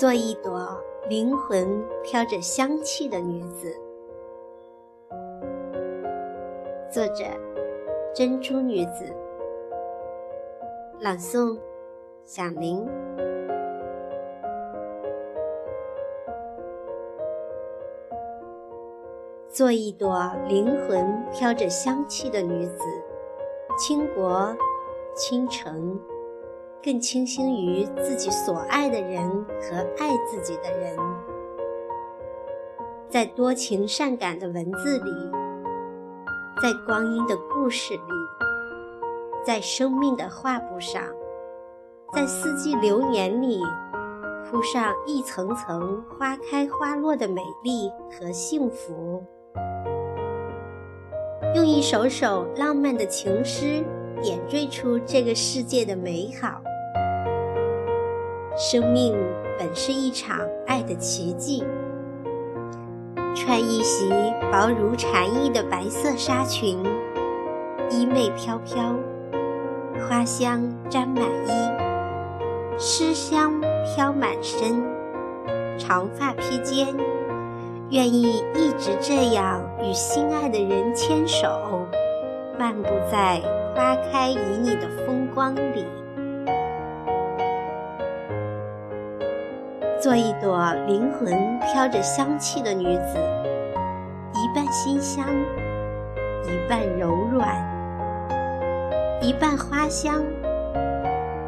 做一朵灵魂飘着香气的女子。作者：珍珠女子。朗诵：响铃。做一朵灵魂飘着香气的女子，倾国倾城。更倾心于自己所爱的人和爱自己的人，在多情善感的文字里，在光阴的故事里，在生命的画布上，在四季流年里，铺上一层层花开花落的美丽和幸福，用一首首浪漫的情诗点缀出这个世界的美好。生命本是一场爱的奇迹。穿一袭薄如蝉翼的白色纱裙，衣袂飘飘，花香沾满衣，诗香飘满身，长发披肩，愿意一直这样与心爱的人牵手，漫步在花开旖旎的风光里。做一朵灵魂飘着香气的女子，一半馨香，一半柔软，一半花香，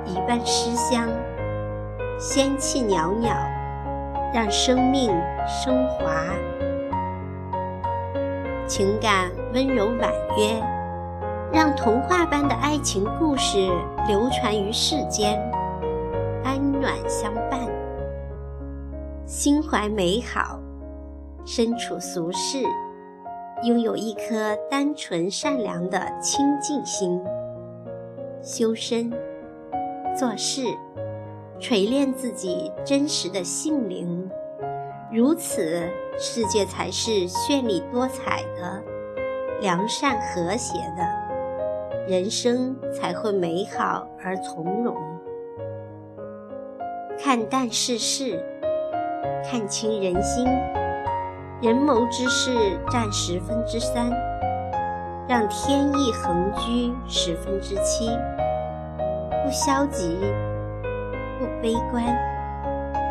一半诗香，仙气袅袅，让生命升华，情感温柔婉约，让童话般的爱情故事流传于世间，安暖相伴。心怀美好，身处俗世，拥有一颗单纯善良的清净心。修身、做事，锤炼自己真实的性灵，如此，世界才是绚丽多彩的、良善和谐的，人生才会美好而从容。看淡世事。看清人心，人谋之事占十分之三，让天意恒居十分之七。不消极，不悲观，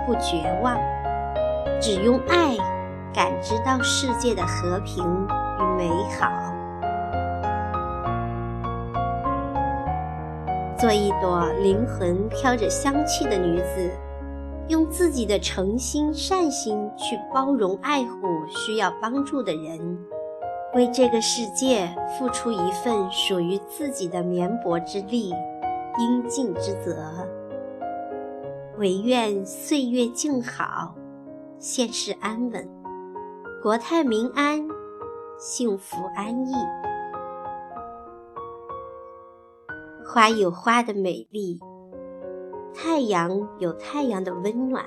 不绝望，只用爱感知到世界的和平与美好。做一朵灵魂飘着香气的女子。用自己的诚心善心去包容爱护需要帮助的人，为这个世界付出一份属于自己的绵薄之力、应尽之责。唯愿岁月静好，现世安稳，国泰民安，幸福安逸。花有花的美丽。太阳有太阳的温暖，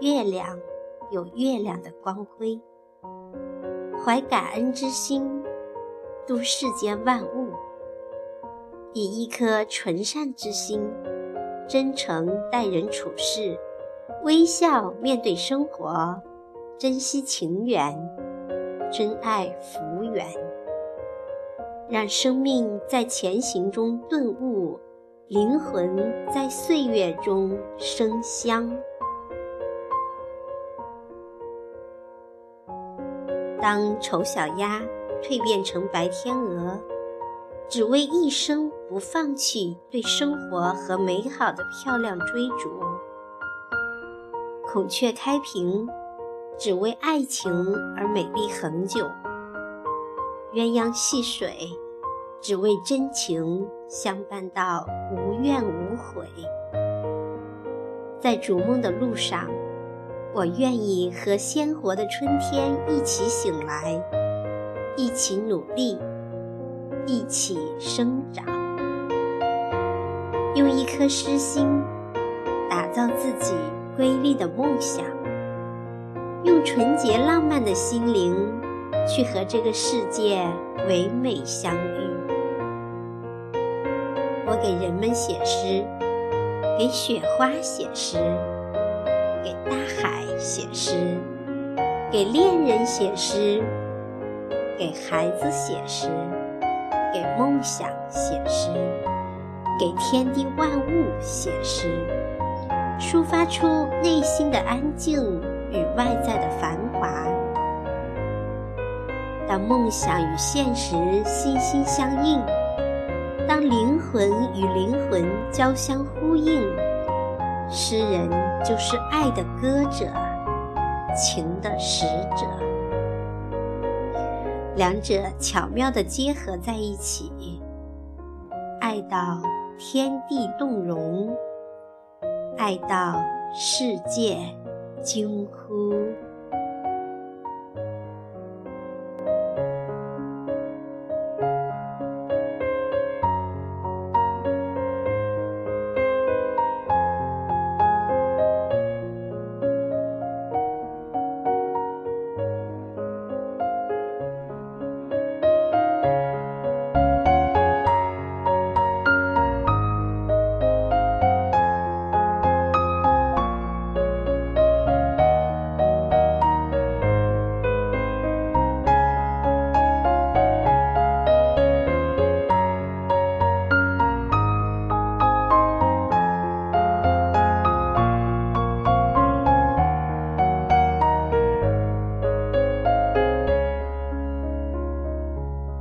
月亮有月亮的光辉。怀感恩之心，度世间万物；以一颗纯善之心，真诚待人处事，微笑面对生活，珍惜情缘，珍爱福缘，让生命在前行中顿悟。灵魂在岁月中生香。当丑小鸭蜕变成白天鹅，只为一生不放弃对生活和美好的漂亮追逐；孔雀开屏，只为爱情而美丽恒久；鸳鸯戏水。只为真情相伴到无怨无悔，在逐梦的路上，我愿意和鲜活的春天一起醒来，一起努力，一起生长，用一颗诗心打造自己瑰丽的梦想，用纯洁浪漫的心灵去和这个世界唯美相遇。给人们写诗，给雪花写诗，给大海写诗，给恋人写诗，给孩子写诗，给梦想写诗，给天地万物写诗，抒发出内心的安静与外在的繁华。当梦想与现实心心相印，当灵魂与灵魂交相呼应，诗人就是爱的歌者，情的使者，两者巧妙地结合在一起，爱到天地动容，爱到世界惊呼。